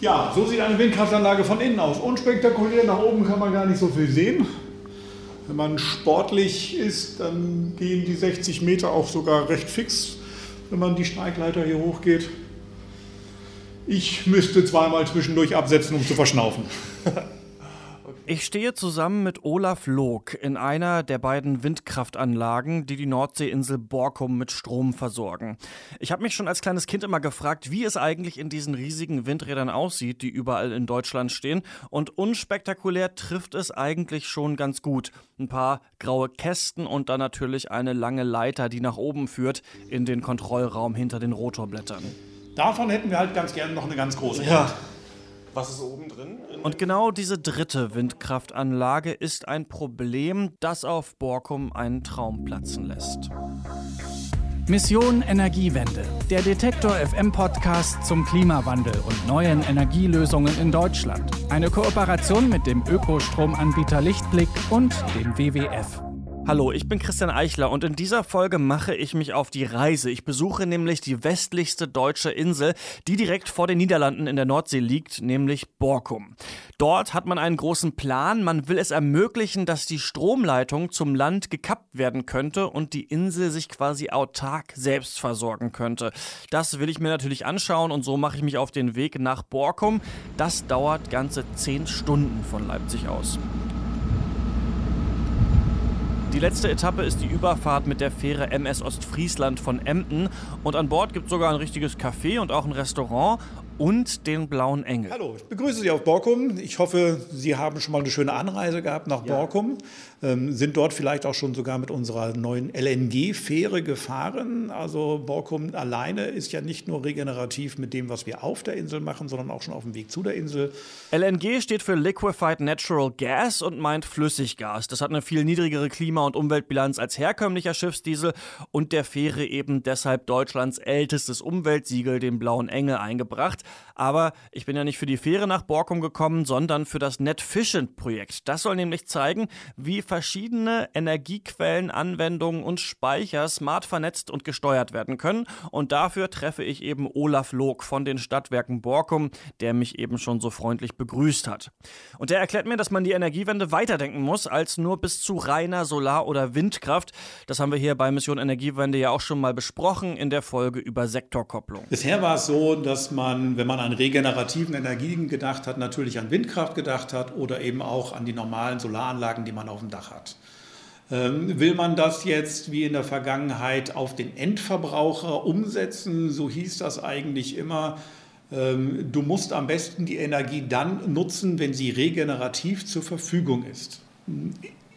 Ja, so sieht eine Windkraftanlage von innen aus. Unspektakulär, nach oben kann man gar nicht so viel sehen. Wenn man sportlich ist, dann gehen die 60 Meter auch sogar recht fix, wenn man die Steigleiter hier hochgeht. Ich müsste zweimal zwischendurch absetzen, um zu verschnaufen. Ich stehe zusammen mit Olaf Log in einer der beiden Windkraftanlagen, die die Nordseeinsel Borkum mit Strom versorgen. Ich habe mich schon als kleines Kind immer gefragt, wie es eigentlich in diesen riesigen Windrädern aussieht, die überall in Deutschland stehen. Und unspektakulär trifft es eigentlich schon ganz gut. Ein paar graue Kästen und dann natürlich eine lange Leiter, die nach oben führt in den Kontrollraum hinter den Rotorblättern. Davon hätten wir halt ganz gerne noch eine ganz große. Ja. Was ist oben drin? Und genau diese dritte Windkraftanlage ist ein Problem, das auf Borkum einen Traum platzen lässt. Mission Energiewende, der Detektor FM Podcast zum Klimawandel und neuen Energielösungen in Deutschland. Eine Kooperation mit dem Ökostromanbieter Lichtblick und dem WWF. Hallo, ich bin Christian Eichler und in dieser Folge mache ich mich auf die Reise. Ich besuche nämlich die westlichste deutsche Insel, die direkt vor den Niederlanden in der Nordsee liegt, nämlich Borkum. Dort hat man einen großen Plan. Man will es ermöglichen, dass die Stromleitung zum Land gekappt werden könnte und die Insel sich quasi autark selbst versorgen könnte. Das will ich mir natürlich anschauen und so mache ich mich auf den Weg nach Borkum. Das dauert ganze zehn Stunden von Leipzig aus. Die letzte Etappe ist die Überfahrt mit der Fähre MS Ostfriesland von Emden. Und an Bord gibt es sogar ein richtiges Café und auch ein Restaurant und den Blauen Engel. Hallo, ich begrüße Sie auf Borkum. Ich hoffe, Sie haben schon mal eine schöne Anreise gehabt nach ja. Borkum. Ähm, sind dort vielleicht auch schon sogar mit unserer neuen LNG-Fähre gefahren. Also Borkum alleine ist ja nicht nur regenerativ mit dem, was wir auf der Insel machen, sondern auch schon auf dem Weg zu der Insel. LNG steht für Liquefied Natural Gas und meint Flüssiggas. Das hat eine viel niedrigere Klima- und Umweltbilanz als herkömmlicher Schiffsdiesel und der Fähre eben deshalb Deutschlands ältestes Umweltsiegel, den Blauen Engel, eingebracht. Aber ich bin ja nicht für die Fähre nach Borkum gekommen, sondern für das NetFission-Projekt. Das soll nämlich zeigen, wie verschiedene Energiequellen, Anwendungen und Speicher smart vernetzt und gesteuert werden können. Und dafür treffe ich eben Olaf Log von den Stadtwerken Borkum, der mich eben schon so freundlich begrüßt hat. Und der erklärt mir, dass man die Energiewende weiterdenken muss als nur bis zu reiner Solar- oder Windkraft. Das haben wir hier bei Mission Energiewende ja auch schon mal besprochen in der Folge über Sektorkopplung. Bisher war es so, dass man wenn man an regenerativen Energien gedacht hat, natürlich an Windkraft gedacht hat oder eben auch an die normalen Solaranlagen, die man auf dem Dach hat. Ähm, will man das jetzt wie in der Vergangenheit auf den Endverbraucher umsetzen? So hieß das eigentlich immer. Ähm, du musst am besten die Energie dann nutzen, wenn sie regenerativ zur Verfügung ist.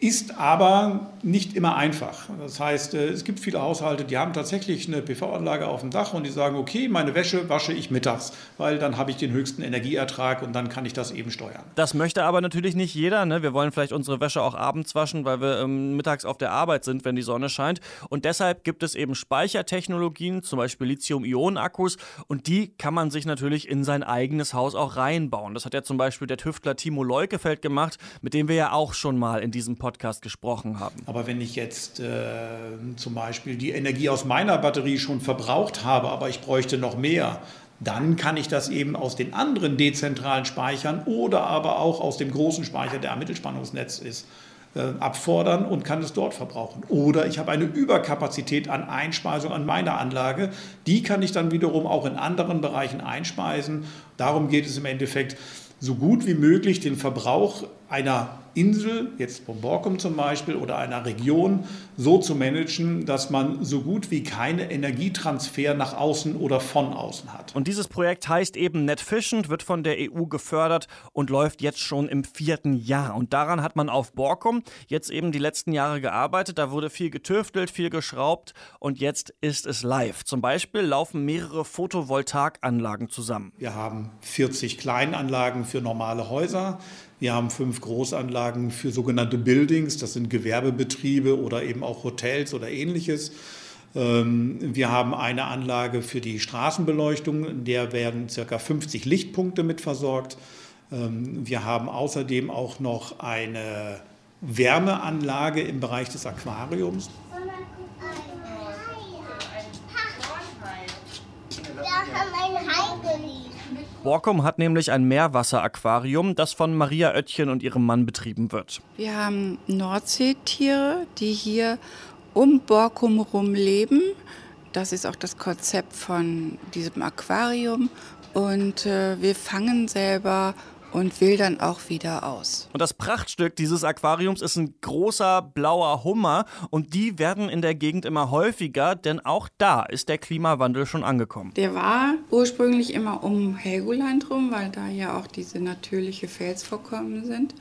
Ist aber nicht immer einfach. Das heißt, äh, es gibt viele Haushalte, die haben tatsächlich eine PV-Anlage auf dem Dach und die sagen, okay, meine Wäsche wasche ich mittags, weil dann habe ich den höchsten Energieertrag und dann kann ich das eben steuern. Das möchte aber natürlich nicht jeder. Ne? Wir wollen vielleicht unsere Wäsche auch abends waschen, weil wir ähm, mittags auf der Arbeit sind, wenn die Sonne scheint. Und deshalb gibt es eben Speichertechnologien, zum Beispiel Lithium-Ionen-Akkus und die kann man sich natürlich in sein eigenes Haus auch reinbauen. Das hat ja zum Beispiel der Tüftler Timo Leukefeld gemacht, mit dem wir ja auch schon mal in diesem Podcast Podcast gesprochen haben. Aber wenn ich jetzt äh, zum Beispiel die Energie aus meiner Batterie schon verbraucht habe, aber ich bräuchte noch mehr, dann kann ich das eben aus den anderen dezentralen Speichern oder aber auch aus dem großen Speicher, der am Mittelspannungsnetz ist, äh, abfordern und kann es dort verbrauchen. Oder ich habe eine Überkapazität an Einspeisung an meiner Anlage. Die kann ich dann wiederum auch in anderen Bereichen einspeisen. Darum geht es im Endeffekt, so gut wie möglich den Verbrauch einer Insel, jetzt von Borkum zum Beispiel, oder einer Region so zu managen, dass man so gut wie keine Energietransfer nach außen oder von außen hat. Und dieses Projekt heißt eben NetFishend, wird von der EU gefördert und läuft jetzt schon im vierten Jahr. Und daran hat man auf Borkum jetzt eben die letzten Jahre gearbeitet. Da wurde viel getüftelt, viel geschraubt und jetzt ist es live. Zum Beispiel laufen mehrere Photovoltaikanlagen zusammen. Wir haben 40 Kleinanlagen für normale Häuser. Wir haben fünf Großanlagen für sogenannte Buildings, das sind Gewerbebetriebe oder eben auch Hotels oder ähnliches. Ähm, wir haben eine Anlage für die Straßenbeleuchtung, in der werden ca. 50 Lichtpunkte mit versorgt. Ähm, wir haben außerdem auch noch eine Wärmeanlage im Bereich des Aquariums. Wir haben ein Hai geliebt. Borkum hat nämlich ein Meerwasseraquarium, das von Maria Oettchen und ihrem Mann betrieben wird. Wir haben Nordseetiere, die hier um Borkum herum leben. Das ist auch das Konzept von diesem Aquarium. Und äh, wir fangen selber und wildern auch wieder aus. Und das Prachtstück dieses Aquariums ist ein großer blauer Hummer und die werden in der Gegend immer häufiger, denn auch da ist der Klimawandel schon angekommen. Der war ursprünglich immer um Helgoland rum, weil da ja auch diese natürliche Felsvorkommen sind.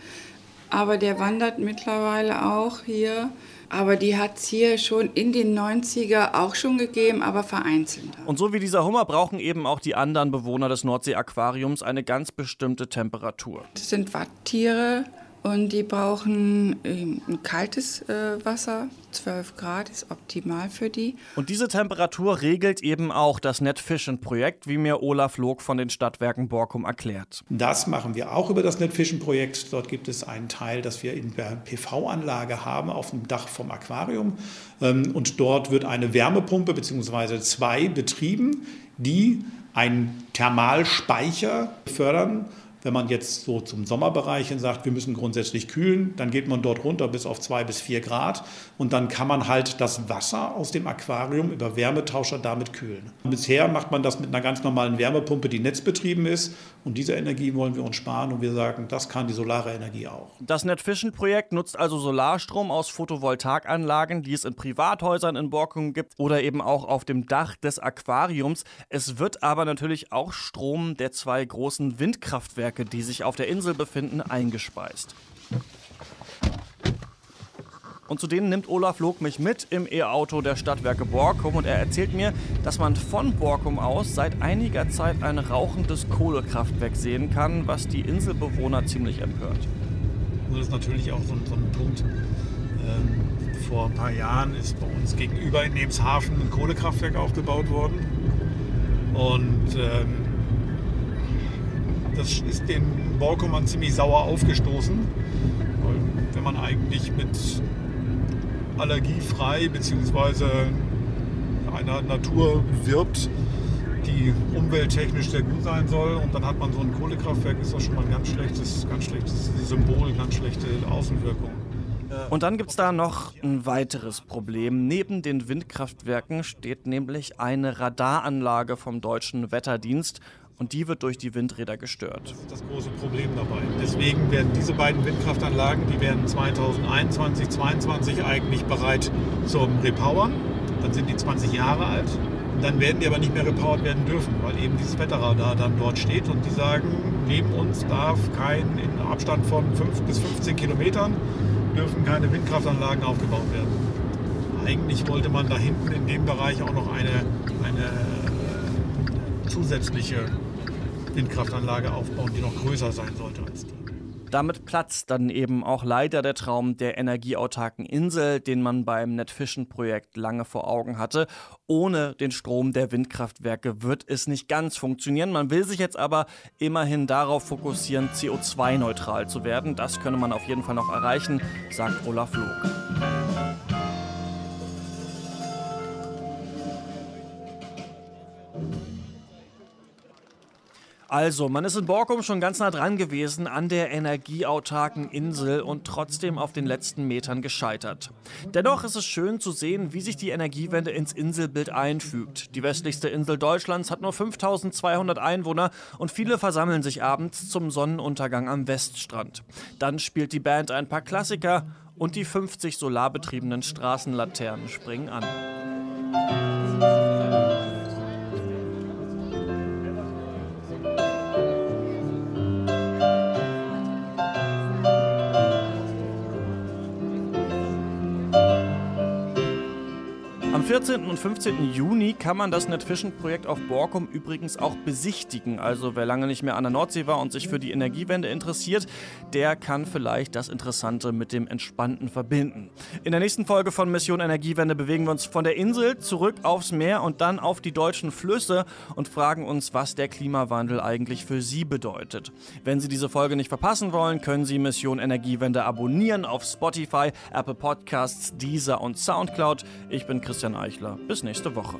Aber der wandert mittlerweile auch hier aber die hat es hier schon in den 90er auch schon gegeben, aber vereinzelt. Und so wie dieser Hummer brauchen eben auch die anderen Bewohner des Nordsee-Aquariums eine ganz bestimmte Temperatur. Das sind Watttiere, und die brauchen ähm, ein kaltes äh, Wasser. 12 Grad ist optimal für die. Und diese Temperatur regelt eben auch das NetFission-Projekt, wie mir Olaf Log von den Stadtwerken Borkum erklärt. Das machen wir auch über das NetFission-Projekt. Dort gibt es einen Teil, das wir in der PV-Anlage haben auf dem Dach vom Aquarium. Ähm, und dort wird eine Wärmepumpe bzw. zwei betrieben, die einen Thermalspeicher fördern wenn man jetzt so zum Sommerbereich hin sagt, wir müssen grundsätzlich kühlen, dann geht man dort runter bis auf zwei bis vier Grad und dann kann man halt das Wasser aus dem Aquarium über Wärmetauscher damit kühlen. Bisher macht man das mit einer ganz normalen Wärmepumpe, die netzbetrieben ist und diese Energie wollen wir uns sparen und wir sagen, das kann die solare Energie auch. Das NetFission-Projekt nutzt also Solarstrom aus Photovoltaikanlagen, die es in Privathäusern in Borkum gibt oder eben auch auf dem Dach des Aquariums. Es wird aber natürlich auch Strom der zwei großen Windkraftwerke Kraftwerke, die sich auf der Insel befinden, eingespeist. Und zu denen nimmt Olaf Log mich mit im E-Auto der Stadtwerke Borkum und er erzählt mir, dass man von Borkum aus seit einiger Zeit ein rauchendes Kohlekraftwerk sehen kann, was die Inselbewohner ziemlich empört. Das ist natürlich auch so ein, so ein Punkt. Ähm, vor ein paar Jahren ist bei uns gegenüber in Nebenshafen ein Kohlekraftwerk aufgebaut worden. Und ähm, das ist den Borkummern ziemlich sauer aufgestoßen. Wenn man eigentlich mit allergiefrei bzw. einer Natur wirbt, die umwelttechnisch sehr gut sein soll und dann hat man so ein Kohlekraftwerk, ist das schon mal ein ganz schlechtes, ganz schlechtes Symbol, ganz schlechte Außenwirkung. Und dann gibt es da noch ein weiteres Problem. Neben den Windkraftwerken steht nämlich eine Radaranlage vom deutschen Wetterdienst und die wird durch die Windräder gestört. Das ist das große Problem dabei. Deswegen werden diese beiden Windkraftanlagen, die werden 2021, 2022 eigentlich bereit zum Repowern. Dann sind die 20 Jahre alt. dann werden die aber nicht mehr repowert werden dürfen, weil eben dieses Wetterradar dann dort steht und die sagen, neben uns darf kein, in Abstand von 5 bis 15 Kilometern, dürfen keine Windkraftanlagen aufgebaut werden. Eigentlich wollte man da hinten in dem Bereich auch noch eine, eine äh, zusätzliche Windkraftanlage aufbauen, die noch größer sein sollte als die. Damit platzt dann eben auch leider der Traum der energieautarken Insel, den man beim NetFission-Projekt lange vor Augen hatte. Ohne den Strom der Windkraftwerke wird es nicht ganz funktionieren. Man will sich jetzt aber immerhin darauf fokussieren, CO2-neutral zu werden. Das könne man auf jeden Fall noch erreichen, sagt Olaf Log. Also, man ist in Borkum schon ganz nah dran gewesen an der energieautarken Insel und trotzdem auf den letzten Metern gescheitert. Dennoch ist es schön zu sehen, wie sich die Energiewende ins Inselbild einfügt. Die westlichste Insel Deutschlands hat nur 5200 Einwohner und viele versammeln sich abends zum Sonnenuntergang am Weststrand. Dann spielt die Band ein paar Klassiker und die 50 solarbetriebenen Straßenlaternen springen an. 14. und 15. Juni kann man das NetFission-Projekt auf Borkum übrigens auch besichtigen. Also wer lange nicht mehr an der Nordsee war und sich für die Energiewende interessiert, der kann vielleicht das Interessante mit dem Entspannten verbinden. In der nächsten Folge von Mission Energiewende bewegen wir uns von der Insel zurück aufs Meer und dann auf die deutschen Flüsse und fragen uns, was der Klimawandel eigentlich für Sie bedeutet. Wenn Sie diese Folge nicht verpassen wollen, können Sie Mission Energiewende abonnieren auf Spotify, Apple Podcasts, Deezer und Soundcloud. Ich bin Christian Eichler. Bis nächste Woche.